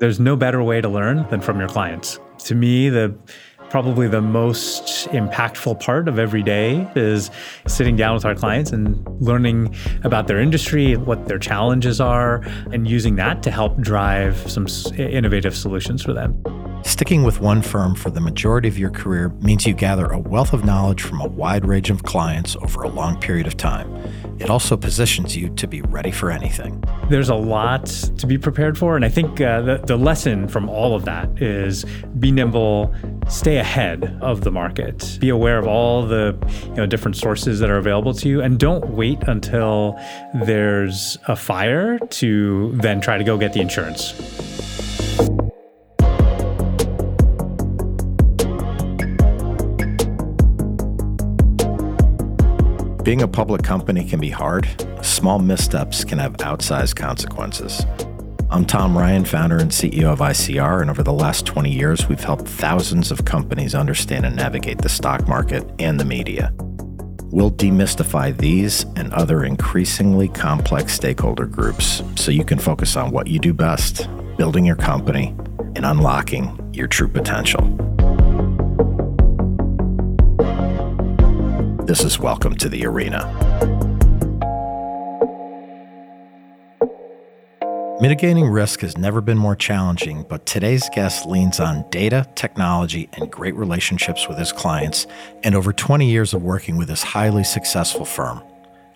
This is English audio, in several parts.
There's no better way to learn than from your clients. To me, the probably the most impactful part of every day is sitting down with our clients and learning about their industry, what their challenges are, and using that to help drive some innovative solutions for them. Sticking with one firm for the majority of your career means you gather a wealth of knowledge from a wide range of clients over a long period of time. It also positions you to be ready for anything. There's a lot to be prepared for. And I think uh, the, the lesson from all of that is be nimble, stay ahead of the market, be aware of all the you know, different sources that are available to you, and don't wait until there's a fire to then try to go get the insurance. Being a public company can be hard. Small missteps can have outsized consequences. I'm Tom Ryan, founder and CEO of ICR, and over the last 20 years, we've helped thousands of companies understand and navigate the stock market and the media. We'll demystify these and other increasingly complex stakeholder groups so you can focus on what you do best building your company and unlocking your true potential. This is Welcome to the Arena. Mitigating risk has never been more challenging, but today's guest leans on data, technology, and great relationships with his clients, and over 20 years of working with his highly successful firm.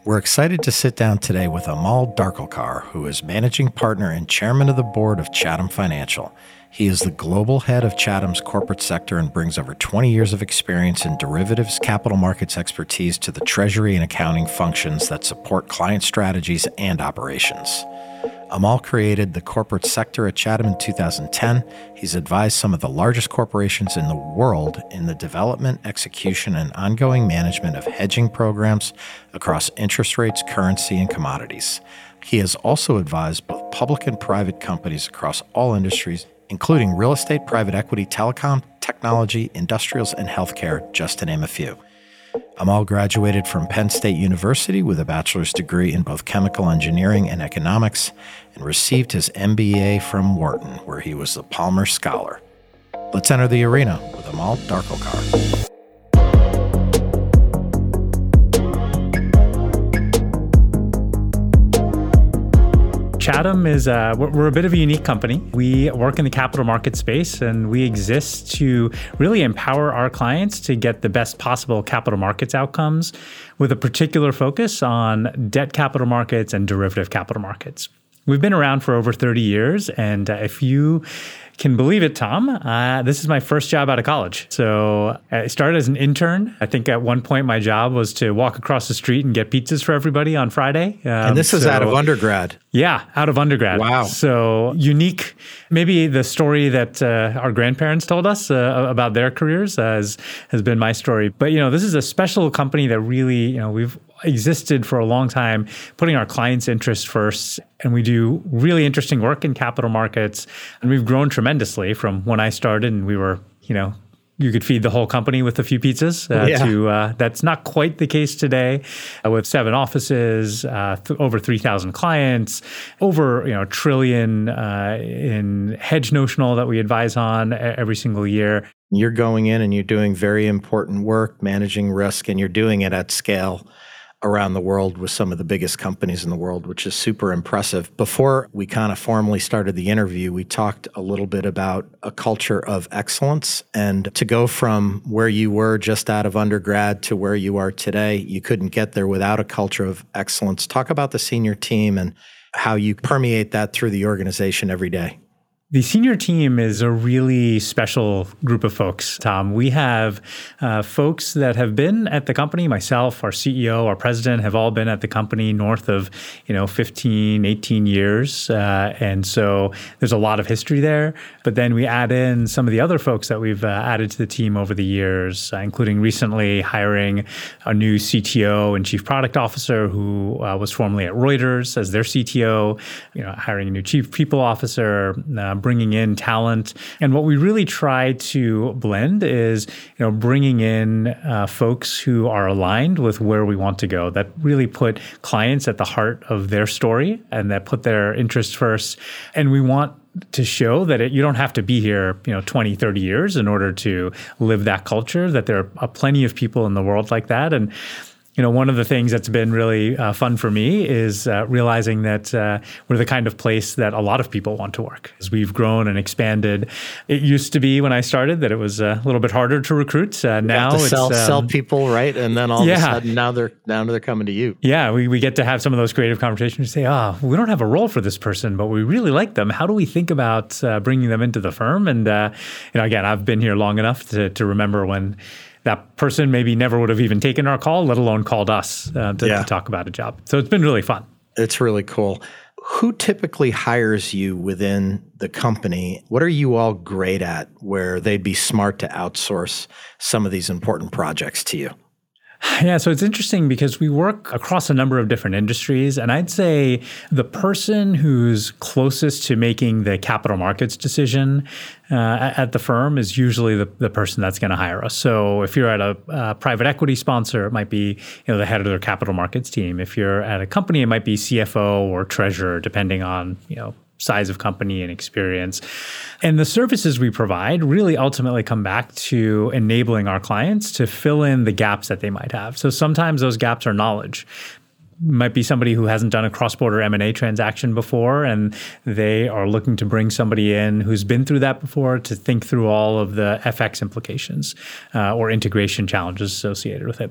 We're excited to sit down today with Amol Dhargalkar, who is managing partner and chairman of the board of Chatham Financial. He is the global head of Chatham's corporate sector and brings over 20 years of experience in derivatives capital markets expertise to the treasury and accounting functions that support client strategies and operations. Amol created the corporate sector at Chatham in 2010. He's advised some of the largest corporations in the world in the development, execution, and ongoing management of hedging programs across interest rates, currency, and commodities. He has also advised both public and private companies across all industries including real estate, private equity, telecom, technology, industrials, and healthcare, just to name a few. Amol graduated from Penn State University with a bachelor's degree in both chemical engineering and economics and received his MBA from Wharton, where he was the Palmer Scholar. Let's enter the arena with Amol Dhargalkar. Chatham is uh, we're a bit of a unique company. We work in the capital market space, and we exist to really empower our clients to get the best possible capital markets outcomes, with a particular focus on debt capital markets and derivative capital markets. We've been around for over 30 years, and uh, if you can believe it, Tom. Uh, this is my first job out of college. So I started as an intern. I think at one point my job was to walk across the street and get pizzas for everybody on Friday. Um, and this is so, out of undergrad. Yeah, out of undergrad. Wow. So unique. Maybe the story that uh, our grandparents told us uh, about their careers has has been my story. But you know, this is a special company that really, you know, we've existed for a long time, putting our clients' interests first. And we do really interesting work in capital markets. And we've grown tremendously from when I started and we were, you know, you could feed the whole company with a few pizzas. Uh, yeah. To uh, that's not quite the case today, uh, with seven offices, uh, th- over three thousand clients, over you know a trillion uh, in hedge notional that we advise on every single year. You're going in and you're doing very important work, managing risk, and you're doing it at scale around the world with some of the biggest companies in the world, which is super impressive. Before we kind of formally started the interview, we talked a little bit about a culture of excellence. And to go from where you were just out of undergrad to where you are today, you couldn't get there without a culture of excellence. Talk about the senior team and how you permeate that through the organization every day. The senior team is a really special group of folks, Tom. We have uh, folks that have been at the company, myself, our CEO, our president, have all been at the company north of, you know, 15, 18 years. Uh, and so there's a lot of history there. But then we add in some of the other folks that we've uh, added to the team over the years, uh, including recently hiring a new CTO and chief product officer who uh, was formerly at Reuters as their CTO, you know, hiring a new chief people officer uh, bringing in talent. And what we really try to blend is, you know, bringing in uh, folks who are aligned with where we want to go, that really put clients at the heart of their story and that put their interests first. And we want to show that it, you don't have to be here, you know, 20, 30 years in order to live that culture, that there are plenty of people in the world like that. And you know, one of the things that's been really uh, fun for me is uh, realizing that uh, we're the kind of place that a lot of people want to work. As we've grown and expanded, it used to be when I started that it was a little bit harder to recruit. Uh, now to sell, um, sell people, right? And then all yeah. of a sudden, now they're now they're coming to you. Yeah, we, we get to have some of those creative conversations. Say, oh, we don't have a role for this person, but we really like them. How do we think about uh, bringing them into the firm? And uh, you know, again, I've been here long enough to to remember when that person maybe never would have even taken our call, let alone called us uh, to, yeah. to talk about a job. So it's been really fun. It's really cool. Who typically hires you within the company? What are you all great at where they'd be smart to outsource some of these important projects to you? Yeah, so it's interesting because we work across a number of different industries. And I'd say the person who's closest to making the capital markets decision uh, at the firm is usually the, the person that's going to hire us. So if you're at a, a, private equity sponsor, it might be you know the head of their capital markets team. If you're at a company, it might be CFO or treasurer, depending on you know size of company and experience. And the services we provide really ultimately come back to enabling our clients to fill in the gaps that they might have. So sometimes those gaps are knowledge might be somebody who hasn't done a cross-border M&A transaction before and they are looking to bring somebody in who's been through that before to think through all of the FX implications uh, or integration challenges associated with it.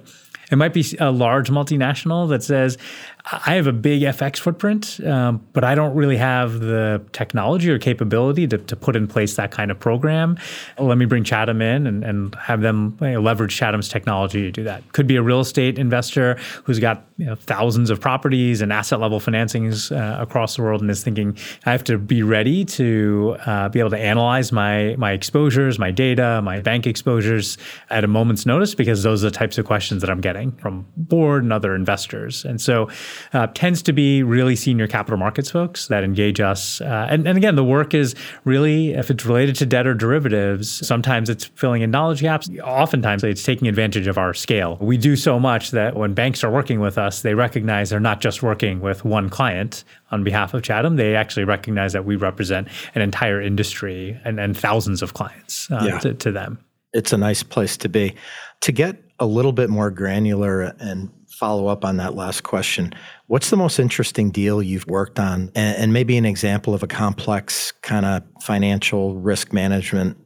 It might be a large multinational that says, I have a big FX footprint, um, but I don't really have the technology or capability to, to put in place that kind of program. Let me bring Chatham in and, and have them you know, leverage Chatham's technology to do that. Could be a real estate investor who's got you know, thousands of properties and asset level financings uh, across the world and is thinking, I have to be ready to uh, be able to analyze my, my exposures, my data, my bank exposures at a moment's notice because those are the types of questions that I'm getting from board and other investors. And so uh, tends to be really senior capital markets folks that engage us. Uh, and, and again, the work is really, if it's related to debt or derivatives, sometimes it's filling in knowledge gaps. Oftentimes it's taking advantage of our scale. We do so much that when banks are working with us, they recognize they're not just working with one client on behalf of Chatham. They actually recognize that we represent an entire industry and, and thousands of clients uh, yeah. to, to them. It's a nice place to be. To get a little bit more granular and follow up on that last question. What's the most interesting deal you've worked on, and, and maybe an example of a complex kind of financial risk management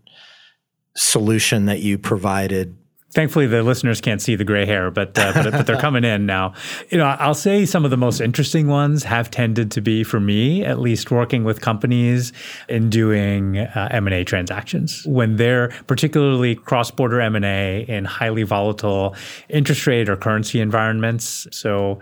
solution that you provided thankfully the listeners can't see the gray hair, but, uh, but, but they're coming in now. You know, I'll say some of the most interesting ones have tended to be for me, at least working with companies in doing uh, M&A transactions when they're particularly cross-border M&A in highly volatile interest rate or currency environments. So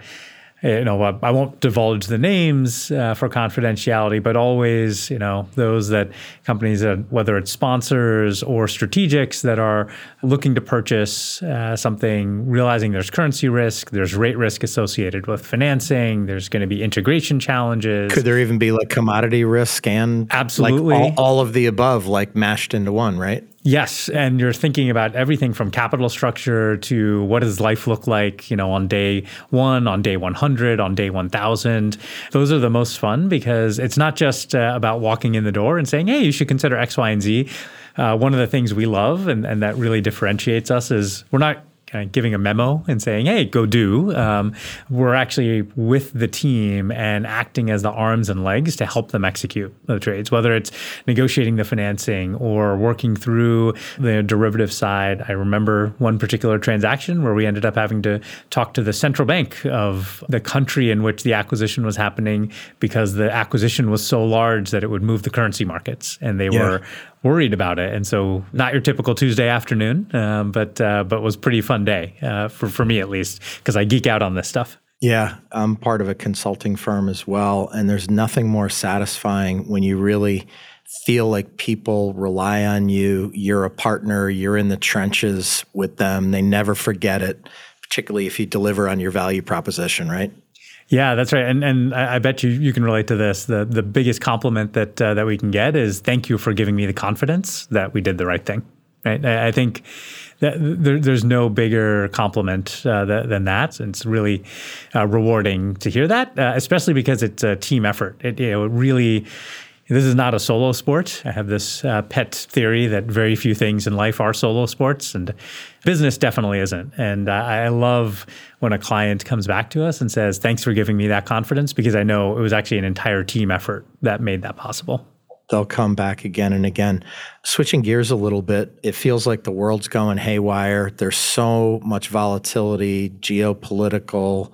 you know, I won't divulge the names uh, for confidentiality, but always, you know, those that companies that whether it's sponsors or strategics that are looking to purchase uh, something, realizing there's currency risk, there's rate risk associated with financing, there's going to be integration challenges. Could there even be like commodity risk and absolutely like all, all of the above, like mashed into one, right? Yes, and you're thinking about everything from capital structure to what does life look like, you know, on day 1, on day 100, on day 1000. Those are the most fun because it's not just uh, about walking in the door and saying, "Hey, you should consider X, Y, and Z." Uh, one of the things we love and, and that really differentiates us is we're not kind of giving a memo and saying, "Hey, go do." Um, we're actually with the team and acting as the arms and legs to help them execute the trades, whether it's negotiating the financing or working through the derivative side. I remember one particular transaction where we ended up having to talk to the central bank of the country in which the acquisition was happening because the acquisition was so large that it would move the currency markets, and they yeah. were worried about it. And so, not your typical Tuesday afternoon, um, but uh, but was pretty fun day uh, for for me at least because I geek out on this stuff. Yeah, I'm part of a consulting firm as well, and there's nothing more satisfying when you really feel like people rely on you. You're a partner. You're in the trenches with them. They never forget it, particularly if you deliver on your value proposition, right? Yeah, that's right, and and I bet you you can relate to this. the The biggest compliment that uh, that we can get is thank you for giving me the confidence that we did the right thing. Right, I, I think that there, there's no bigger compliment uh, than that. And it's really uh, rewarding to hear that, uh, especially because it's a team effort. It, you know, it really this is not a solo sport. I have this uh, pet theory that very few things in life are solo sports, and business definitely isn't. And I love when a client comes back to us and says, Thanks for giving me that confidence, because I know it was actually an entire team effort that made that possible. They'll come back again and again. Switching gears a little bit, it feels like the world's going haywire. There's so much volatility, geopolitical,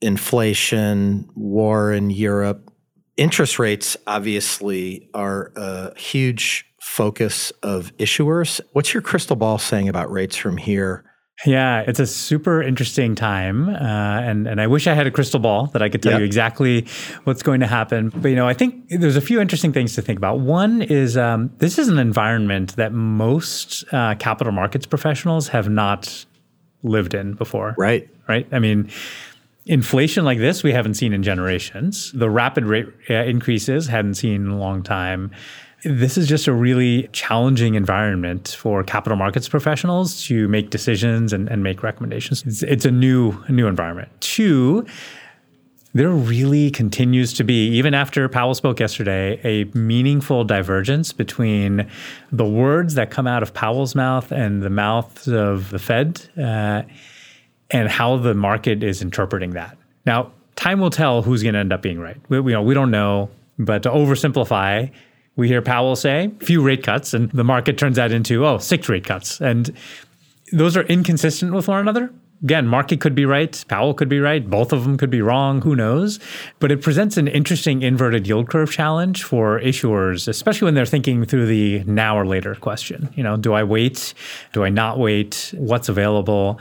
inflation, war in Europe interest rates obviously are a huge focus of issuers. What's your crystal ball saying about rates from here? Yeah, it's a super interesting time, uh, and and I wish I had a crystal ball that I could tell yep. you exactly what's going to happen. But you know, I think there's a few interesting things to think about. One is um, this is an environment that most uh, capital markets professionals have not lived in before. Right. Right. I mean, inflation like this we haven't seen in generations. The rapid rate uh, increases hadn't seen in a long time. This is just a really challenging environment for capital markets professionals to make decisions and, and make recommendations. It's, it's a new new environment. Two, there really continues to be, even after Powell spoke yesterday, a meaningful divergence between the words that come out of Powell's mouth and the mouths of the Fed. Uh, and how the market is interpreting that. Now, time will tell who's going to end up being right. We, know, we don't know, but to oversimplify, we hear Powell say few rate cuts, and the market turns that into oh six rate cuts, and those are inconsistent with one another. Again, market could be right, Powell could be right, both of them could be wrong, who knows? But it presents an interesting inverted yield curve challenge for issuers, especially when they're thinking through the now or later question. You know, do I wait? Do I not wait? What's available?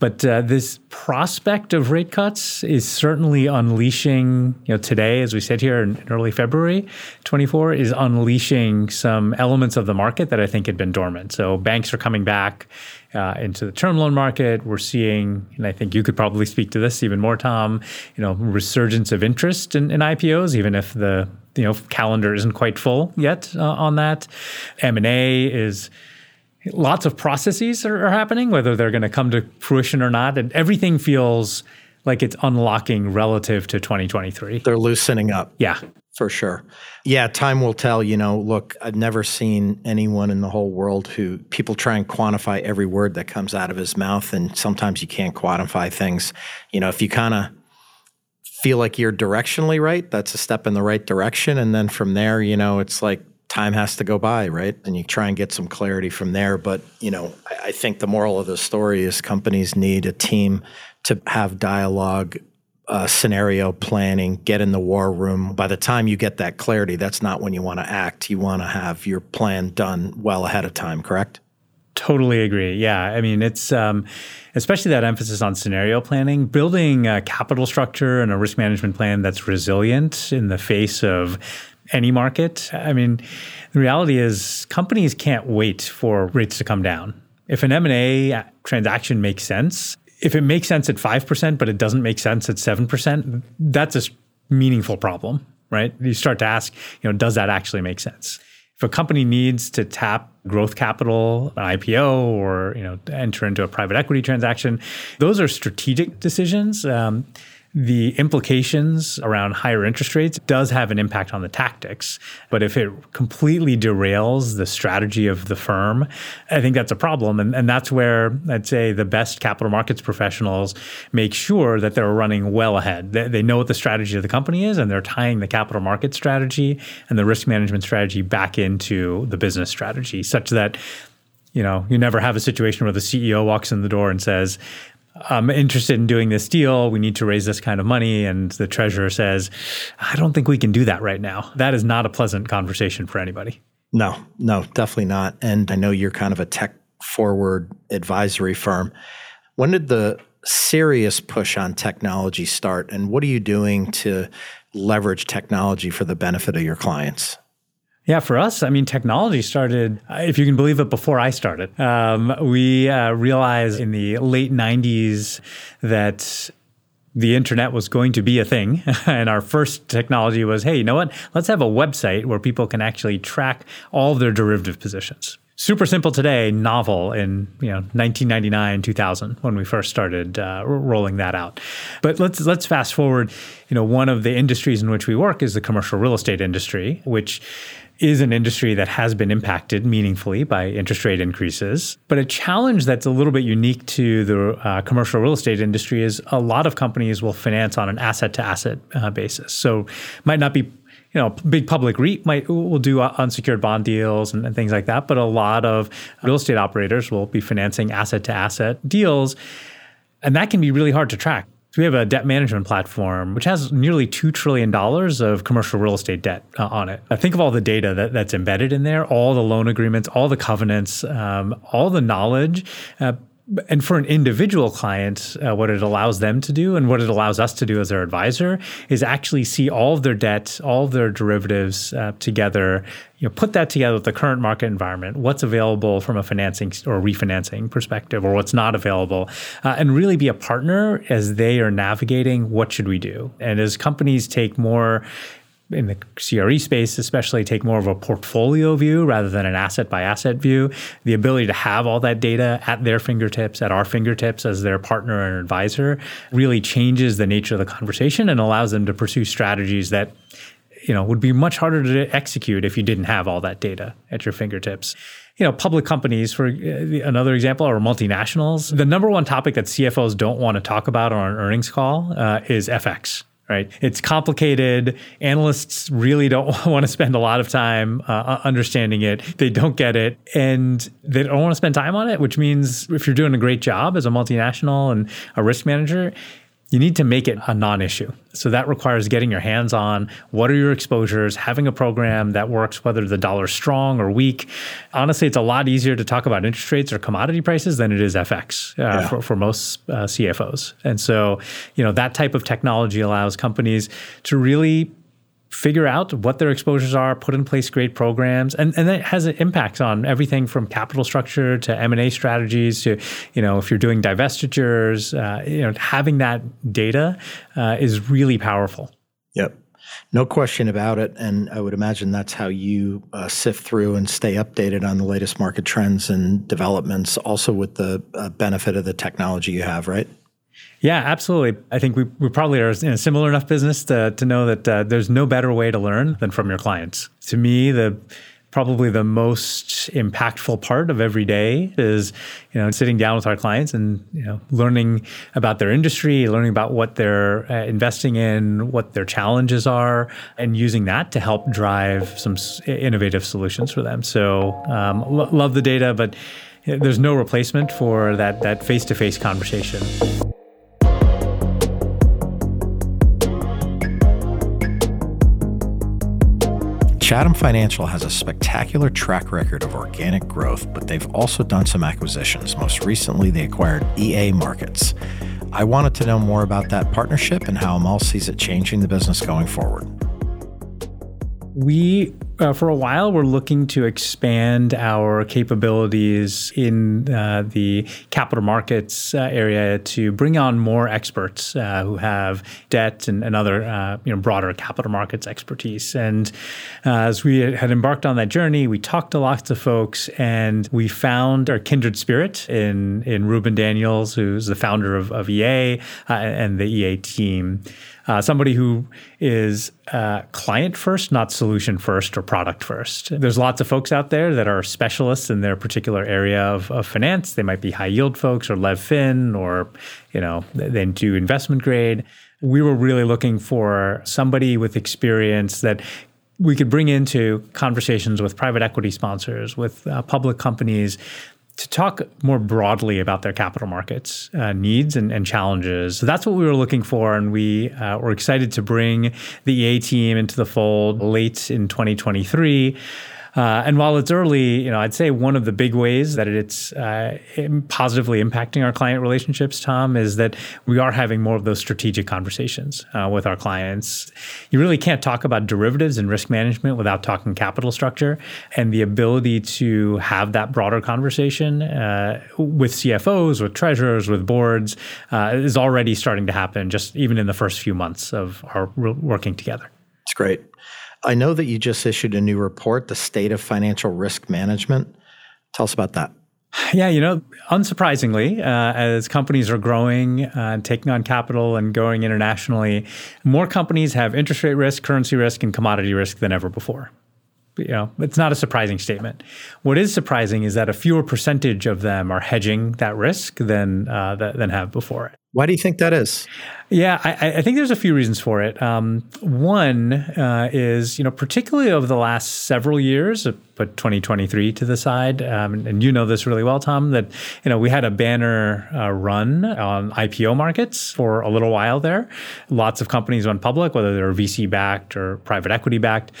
But uh, this prospect of rate cuts is certainly unleashing, you know, today, as we sit here in early February 24, is unleashing some elements of the market that I think had been dormant. So banks are coming back uh, into the term loan market. We're seeing, and I think you could probably speak to this even more, Tom, you know, resurgence of interest in, in IPOs, even if the, you know, calendar isn't quite full yet uh, on that. M&A is lots of processes are, are happening, whether they're going to come to fruition or not, and everything feels like it's unlocking relative to 2023. They're loosening up. Yeah. For sure. Yeah, time will tell. You know, look, I've never seen anyone in the whole world who people try and quantify every word that comes out of his mouth, and sometimes you can't quantify things. You know, if you kind of feel like you're directionally right, that's a step in the right direction. And then from there, you know, it's like time has to go by, right? And you try and get some clarity from there. But, you know, I, I think the moral of the story is companies need a team to have dialogue, uh, scenario planning, get in the war room. By the time you get that clarity, that's not when you want to act. You want to have your plan done well ahead of time, correct? Totally agree. Yeah. I mean, it's um, especially that emphasis on scenario planning, building a capital structure and a risk management plan that's resilient in the face of any market. I mean, the reality is companies can't wait for rates to come down. If an M&A transaction makes sense, if it makes sense at 5% but it doesn't make sense at 7%, that's a meaningful problem, right? You start to ask, you know, does that actually make sense? If a company needs to tap growth capital, an IPO, or you know, enter into a private equity transaction, those are strategic decisions. Um, the implications around higher interest rates does have an impact on the tactics. But if it completely derails the strategy of the firm, I think that's a problem. And, and that's where I'd say the best capital markets professionals make sure that they're running well ahead. They, they know what the strategy of the company is, and they're tying the capital market strategy and the risk management strategy back into the business strategy, such that you know, you never have a situation where the CEO walks in the door and says, I'm interested in doing this deal. We need to raise this kind of money. And the treasurer says, I don't think we can do that right now. That is not a pleasant conversation for anybody. No, no, definitely not. And I know you're kind of a tech forward advisory firm. When did the serious push on technology start? And what are you doing to leverage technology for the benefit of your clients? Yeah, for us, I mean, technology started, if you can believe it, before I started. Um, we uh, realized in the late 90s that the internet was going to be a thing. and our first technology was hey, you know what? Let's have a website where people can actually track all their derivative positions. Super simple today, novel in you know 1999, 2000 when we first started uh, rolling that out. But let's let's fast forward. You know, one of the industries in which we work is the commercial real estate industry, which is an industry that has been impacted meaningfully by interest rate increases. But a challenge that's a little bit unique to the uh, commercial real estate industry is a lot of companies will finance on an asset to asset basis. So might not be you know, big public REIT might will do unsecured bond deals and, and, things like that, but a lot of real estate operators will be financing asset to asset deals, and that can be really hard to track. So we have a debt management platform which has nearly $2 trillion of commercial real estate debt uh, on it. I think of all the data that, that's embedded in there, all the loan agreements, all the covenants, um, all the knowledge. Uh, and for an individual client, uh, what it allows them to do and what it allows us to do as their advisor is actually see all of their debt, all of their derivatives uh, together. You know, put that together with the current market environment, what's available from a financing or refinancing perspective, or what's not available, uh, and really be a partner as they are navigating what should we do. And as companies take more in the CRE space, especially take more of a portfolio view rather than an asset by asset view. The ability to have all that data at their fingertips, at our fingertips as their partner and advisor, really changes the nature of the conversation and allows them to pursue strategies that you know would be much harder to execute if you didn't have all that data at your fingertips. You know public companies for uh, another example or multinationals. The number one topic that cfos don't want to talk about on an earnings call uh, is fx right? It's complicated. Analysts really don't want to spend a lot of time uh, understanding it. They don't get it and they don't want to spend time on it, which means if you're doing a great job as a multinational and a risk manager, you need to make it a non issue. So that requires getting your hands on what are your exposures, having a program that works whether the dollar's strong or weak. Honestly, it's a lot easier to talk about interest rates or commodity prices than it is FX uh, yeah. for, for most uh, CFOs. And so, you know, that type of technology allows companies to really figure out what their exposures are, put in place great programs, and, and that has an impact on everything from capital structure to M&A strategies to, you know, if you're doing divestitures, uh, you know, having that data uh, is really powerful. Yep. No question about it. And I would imagine that's how you uh, sift through and stay updated on the latest market trends and developments, also with the uh, benefit of the technology you have, right? Yeah, absolutely. I think we, we probably are in a similar enough business to, to know that uh, there's no better way to learn than from your clients. To me, the probably the most impactful part of every day is you know sitting down with our clients and you know learning about their industry learning about what they're uh, investing in what their challenges are and using that to help drive some innovative solutions for them so um, lo- love the data but there's no replacement for that that face-to-face conversation Chatham Financial has a spectacular track record of organic growth, but they've also done some acquisitions. Most recently, they acquired EA Markets. I wanted to know more about that partnership and how Amol sees it changing the business going forward. We uh, for a while, we're looking to expand our capabilities in uh, the capital markets uh, area to bring on more experts uh, who have debt and, and other uh, you know broader capital markets expertise. And uh, as we had embarked on that journey, we talked to lots of folks, and we found our kindred spirit in in Ruben Daniels, who's the founder of, of EA and the EA team somebody who is client first, not solution first or product first. There's lots of folks out there that are specialists in their particular area of, of finance. They might be high yield folks or LevFin or, you know, they do investment grade. We were really looking for somebody with experience that we could bring into conversations with private equity sponsors, with uh, public companies to talk more broadly about their capital markets uh, needs and, and, challenges. So that's what we were looking for, and we uh, were excited to bring the EA team into the fold late in 2023. Uh, and while it's early, you know, I'd say one of the big ways that it's uh, positively impacting our client relationships, Tom, is that we are having more of those strategic conversations uh, with our clients. You really can't talk about derivatives and risk management without talking capital structure, and the ability to have that broader conversation uh, with CFOs, with treasurers, with boards uh, is already starting to happen. Just even in the first few months of our working together. It's great. I know that you just issued a new report, The State of Financial Risk Management. Tell us about that. Yeah, you know, unsurprisingly, uh, as companies are growing uh, and taking on capital and going internationally, more companies have interest rate risk, currency risk, and commodity risk than ever before. You know, it's not a surprising statement. What is surprising is that a fewer percentage of them are hedging that risk than uh, than have before. Why do you think that is? Yeah, I, I think there's a few reasons for it. Um, one uh, is, you know, particularly over the last several years, uh, put 2023 to the side, um, and you know this really well, Tom, that, you know, we had a banner uh, run on IPO markets for a little while there. Lots of companies went public, whether they were VC backed or private equity backed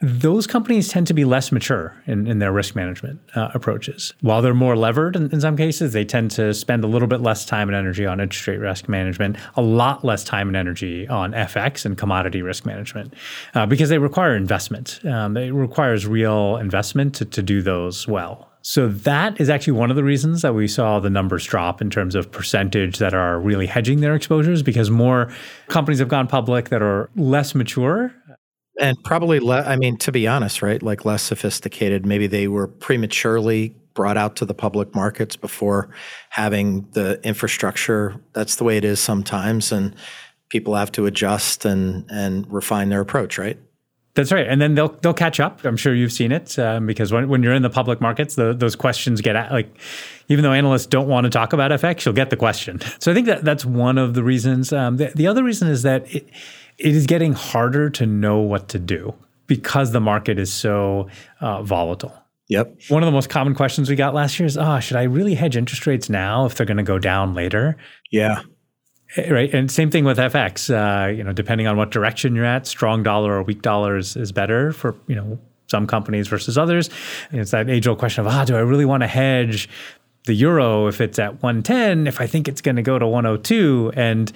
those companies tend to be less mature in, in their risk management uh, approaches. While they're more levered in, in, some cases, they tend to spend a little bit less time and energy on interest rate risk management, a lot less time and energy on FX and commodity risk management uh, because they require investment. Um, it requires real investment to, to do those well. So that is actually one of the reasons that we saw the numbers drop in terms of percentage that are really hedging their exposures because more companies have gone public that are less mature and probably le- i mean to be honest right like less sophisticated maybe they were prematurely brought out to the public markets before having the infrastructure that's the way it is sometimes and people have to adjust and and refine their approach right that's right, and then they'll they'll catch up. I'm sure you've seen it um, because when, when you're in the public markets, the, those questions get at, like, even though analysts don't want to talk about FX, you'll get the question. So I think that that's one of the reasons. Um, the, the other reason is that it is getting harder to know what to do because the market is so uh, volatile. Yep. One of the most common questions we got last year is, "Oh, should I really hedge interest rates now if they're going to go down later?" Yeah. Eh, right, and same thing with FX. Uh, you know, depending on what direction you're at, strong dollar or weak dollar is, is better for you know some companies versus others. And it's that age-old question of, ah, do I really want to hedge the euro if it's at 110? If I think it's going to go to 102, and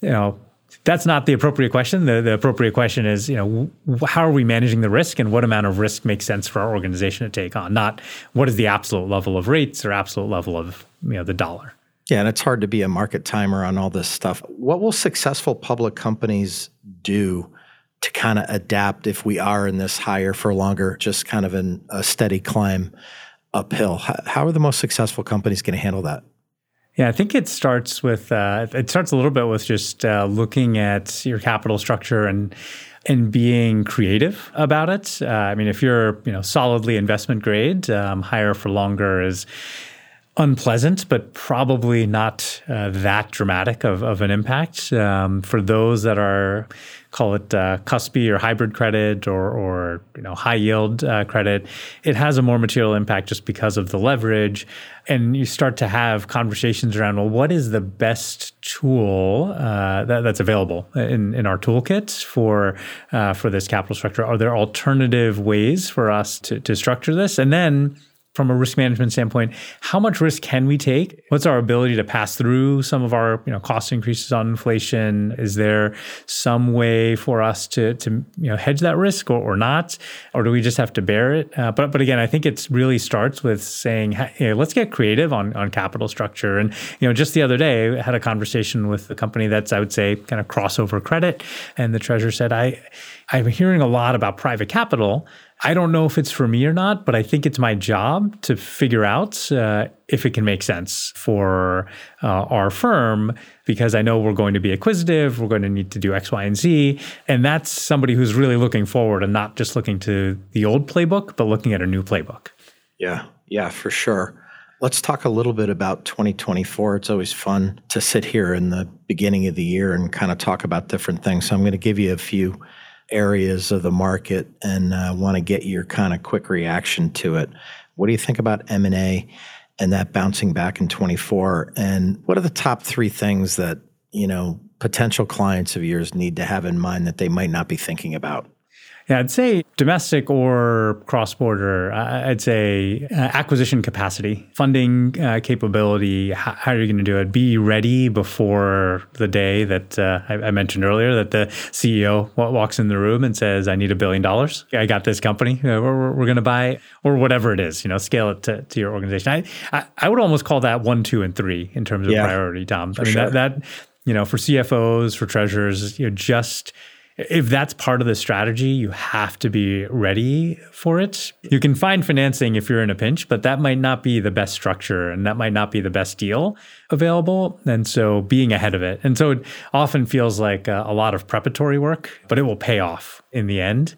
you know that's not the appropriate question. The, the appropriate question is, you know, how are we managing the risk and what amount of risk makes sense for our organization to take on? Not what is the absolute level of rates or absolute level of, you know, the dollar. Yeah, and it's hard to be a market timer on all this stuff. What will successful public companies do to kind of adapt if we are in this higher for longer, just kind of in a steady climb uphill? How are the most successful companies going to handle that? Yeah, I think it starts with uh, it starts a little bit with just uh, looking at your capital structure and and being creative about it. Uh, I mean, if you're you know solidly investment grade, um, higher for longer is unpleasant, but probably not uh, that dramatic of, of an impact. Um, for those that are, call it uh, cuspy or hybrid credit or, or you know high yield uh, credit, it has a more material impact just because of the leverage. And you start to have conversations around, well, what is the best tool uh, that, that's available in, in our toolkit for uh, for this capital structure? Are there alternative ways for us to, to structure this? And then from a risk management standpoint, how much risk can we take? What's our ability to pass through some of our you know cost increases on inflation? Is there some way for us to to you know hedge that risk or, or not, or do we just have to bear it? Uh, but but again, I think it really starts with saying, let's get creative on on capital structure. And you know, just the other day, I had a conversation with a company that's I would say kind of crossover credit, and the treasurer said, I I'm hearing a lot about private capital. I don't know if it's for me or not, but I think it's my job to figure out uh, if it can make sense for uh, our firm because I know we're going to be acquisitive, we're going to need to do X, Y, and Z. And that's somebody who's really looking forward and not just looking to the old playbook, but looking at a new playbook. Yeah, yeah, for sure. Let's talk a little bit about 2024. It's always fun to sit here in the beginning of the year and kind of talk about different things. So I'm going to give you a few areas of the market and uh, want to get your kind of quick reaction to it. What do you think about M&A and that bouncing back in 24 and what are the top 3 things that, you know, potential clients of yours need to have in mind that they might not be thinking about? Yeah, I'd say domestic or cross border. I'd say uh, acquisition capacity, funding uh, capability. How, how, are you going to do it? Be ready before the day that uh, I, I, mentioned earlier that the CEO walks in the room and says, "I need a billion dollars. I got this company. Uh, we're, we're going to buy or whatever it is. You know, scale it to, to your organization." I, I, I would almost call that one, two, and three in terms of yeah, priority, Tom. I mean sure. that that you know for CFOs for treasurers, you know just if that's part of the strategy, you have to be ready for it. You can find financing if you're in a pinch, but that might not be the best structure and that might not be the best deal available. And so being ahead of it. And so it often feels like a, lot of preparatory work, but it will pay off in the end.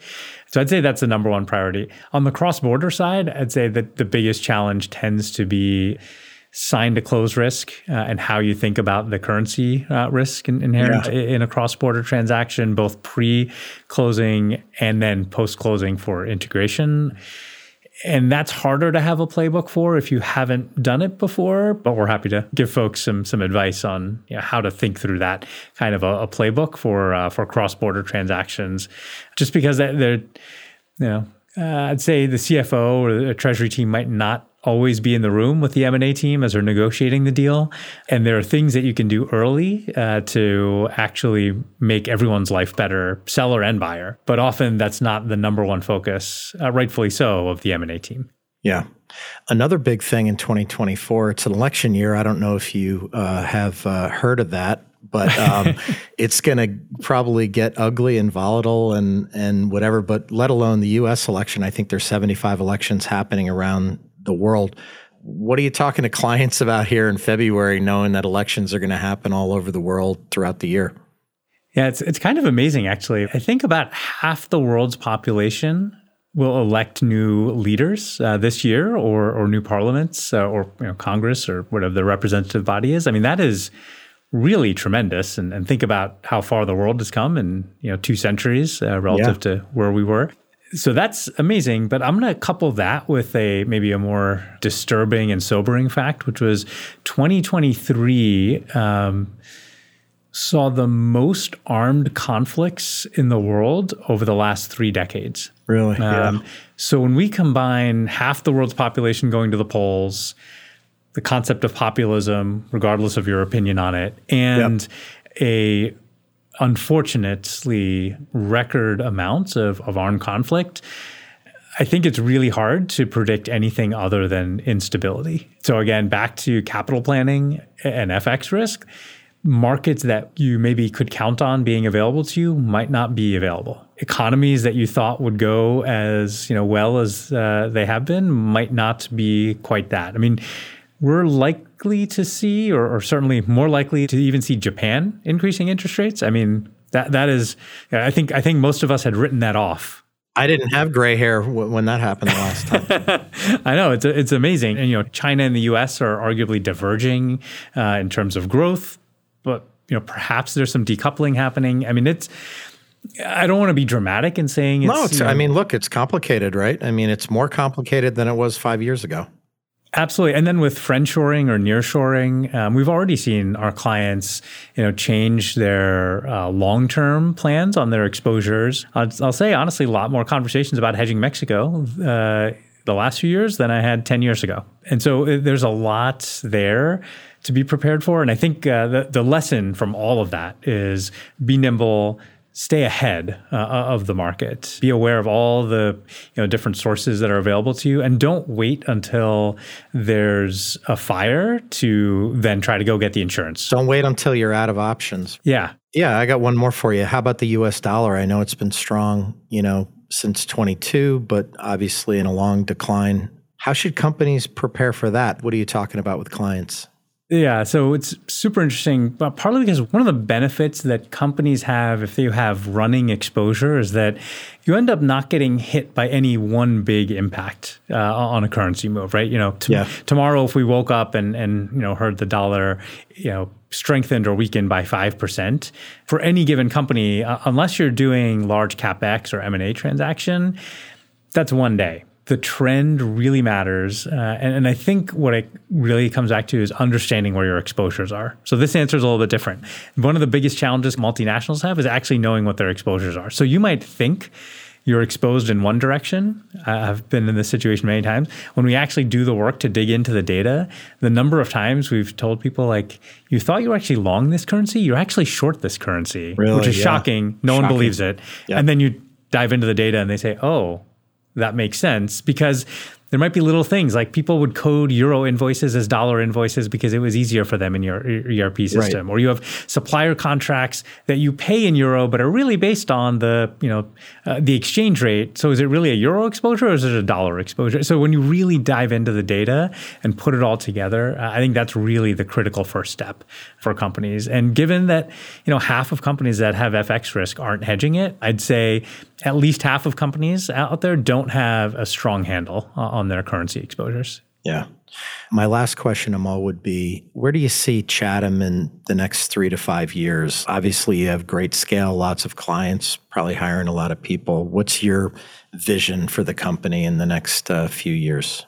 So I'd say that's the number one priority. On the cross border side, I'd say that the biggest challenge tends to be sign to close risk uh, and how you think about the currency uh, risk inherent yeah. in a cross border transaction, both pre closing and then post closing for integration. And that's harder to have a playbook for if you haven't done it before. But we're happy to give folks some some advice on you know, how to think through that kind of a, a playbook for uh, for cross border transactions, just because they're, you know, uh, I'd say the CFO or the treasury team might not always be in the room with the M&A team as they're negotiating the deal. And there are things that you can do early uh, to actually make everyone's life better, seller and buyer. But often that's not the number one focus, uh, rightfully so, of the M&A team. Yeah. Another big thing in 2024, it's an election year. I don't know if you uh, have uh, heard of that, but um, it's going to probably get ugly and volatile and and whatever. But let alone the U.S. election, I think there's 75 elections happening around the world. What are you talking to clients about here in February, knowing that elections are going to happen all over the world throughout the year? Yeah, it's it's kind of amazing actually. I think about half the world's population will elect new leaders uh, this year, or or new parliaments, uh, or you know, Congress, or whatever the representative body is. I mean, that is really tremendous. And, and think about how far the world has come in you know two centuries uh, relative yeah. to where we were so that's amazing but i'm going to couple that with a maybe a more disturbing and sobering fact which was 2023 um, saw the most armed conflicts in the world over the last three decades really um, yeah. so when we combine half the world's population going to the polls the concept of populism regardless of your opinion on it and yep. a unfortunately record amounts of, of armed conflict, I think it's really hard to predict anything other than instability. So, again, back to capital planning and FX risk, markets that you maybe could count on being available to you might not be available. Economies that you thought would go as you know well as uh, they have been might not be quite that. I mean, we're likely to see, or, or, certainly more likely to even see Japan increasing interest rates. I mean, that that is, I think I think most of us had written that off. I didn't have gray hair w- when that happened the last time. I know it's it's amazing, and you know, China and the U.S. are arguably diverging uh, in terms of growth, but you know, perhaps there's some decoupling happening. I mean, it's. I don't want to be dramatic in saying it's. No, it's, you know, I mean, look, it's complicated, right? I mean, it's more complicated than it was five years ago. Absolutely, and then with friendshoring or nearshoring, um, we've already seen our clients, you know, change their uh, long-term plans on their exposures. I'll, I'll, say honestly, a lot more conversations about hedging Mexico uh, the last few years than I had 10 years ago. And so uh, there's a lot there to be prepared for. And I think uh, the, the lesson from all of that is be nimble, stay ahead uh, of the market. Be aware of all the you know different sources that are available to you and don't wait until there's a fire to then try to go get the insurance. Don't wait until you're out of options. Yeah. Yeah i got one more for you. How about the us dollar? I know it's been strong you know since 22 but obviously in a long decline. How should companies prepare for that? What are you talking about with clients yeah, so it's super interesting, but partly because one of the benefits that companies have if they have running exposure is that you end up not getting hit by any one big impact uh, on a currency move, right? You know, t- yeah. tomorrow if we woke up and and you know heard the dollar, you know, strengthened or weakened by 5% for any given company uh, unless you're doing large capex or M&A transaction, that's one day the trend really matters. Uh, and, and, I think what it really comes back to is understanding where your exposures are. So this answer is a little bit different. One of the biggest challenges multinationals have is actually knowing what their exposures are. So you might think you're exposed in one direction. I've been in this situation many times. When we actually do the work to dig into the data, the number of times we've told people like, you thought you were actually long this currency, you're actually short this currency, really? which is yeah. shocking. No shocking. one believes it. Yeah. And then you dive into the data and they say, oh, that makes sense because there might be little things like people would code euro invoices as dollar invoices because it was easier for them in your ERP system. Right. Or you have supplier contracts that you pay in euro but are really based on the you know uh, the exchange rate. So is it really a euro exposure or is it a dollar exposure? So when you really dive into the data and put it all together, uh, I think that's really the critical first step for companies. And given that you know half of companies that have FX risk aren't hedging it, I'd say at least half of companies out there don't have a strong handle on their currency exposures. Yeah. My last question, Amol, would be where do you see Chatham in the next three to five years? Obviously, you have great scale, lots of clients, probably hiring a lot of people. What's your vision for the company in the next uh, few years?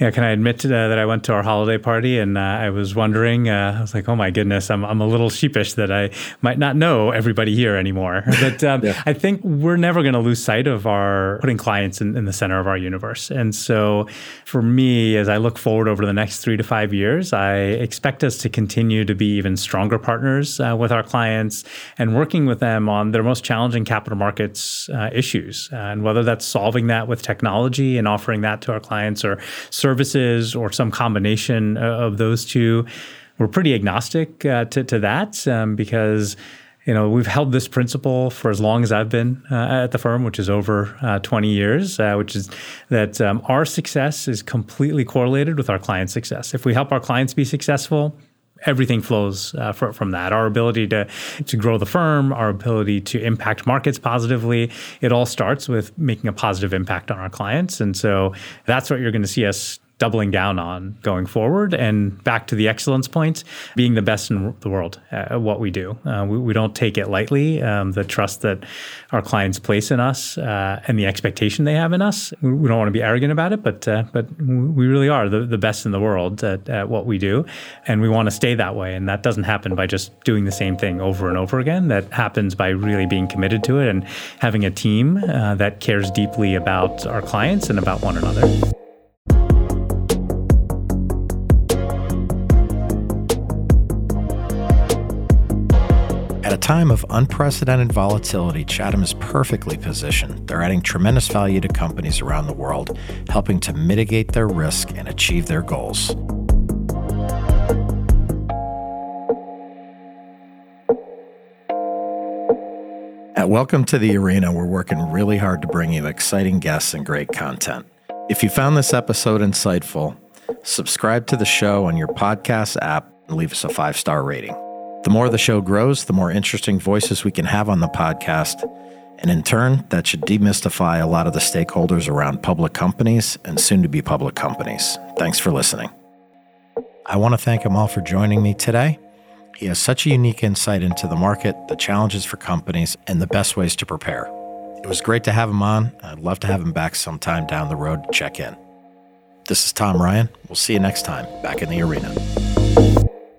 Yeah, can I admit uh, that I went to our holiday party and uh, I was wondering, uh, I was like, oh my goodness, I'm, I'm a little sheepish that I might not know everybody here anymore. But um, yeah. I think we're never going to lose sight of our putting clients in, in, the center of our universe. And so for me, as I look forward over the next three to five years, I expect us to continue to be even stronger partners uh, with our clients and working with them on their most challenging capital markets uh, issues. and whether that's solving that with technology and offering that to our clients or services or some combination of those two. We're pretty agnostic uh, to, to that um, because you know we've held this principle for as long as I've been uh, at the firm, which is over uh, 20 years, uh, which is that um, our success is completely correlated with our client success. If we help our clients be successful, everything flows uh, for, from that. Our ability to to grow the firm, our ability to impact markets positively, it all starts with making a positive impact on our clients, and so that's what you're going to see us doubling down on going forward. And back to the excellence point, being the best in the world at what we do. Uh, we, we, don't take it lightly. Um, the trust that our clients place in us uh, and the expectation they have in us. We, we don't want to be arrogant about it, but uh, but we really are the, the best in the world at, at what we do, and we want to stay that way. And that doesn't happen by just doing the same thing over and over again. That happens by really being committed to it and having a team uh, that cares deeply about our clients and about one another. Time of unprecedented volatility, Chatham is perfectly positioned. They're adding tremendous value to companies around the world, helping to mitigate their risk and achieve their goals. At Welcome to the Arena, we're working really hard to bring you exciting guests and great content. If you found this episode insightful, subscribe to the show on your podcast app and leave us a five star rating. The more the show grows, the more interesting voices we can have on the podcast. And in turn, that should demystify a lot of the stakeholders around public companies and soon to be public companies. Thanks for listening. I want to thank Amol for joining me today. He has such a unique insight into the market, the challenges for companies, and the best ways to prepare. It was great to have him on. I'd love to have him back sometime down the road to check in. This is Tom Ryan. We'll see you next time back in the arena.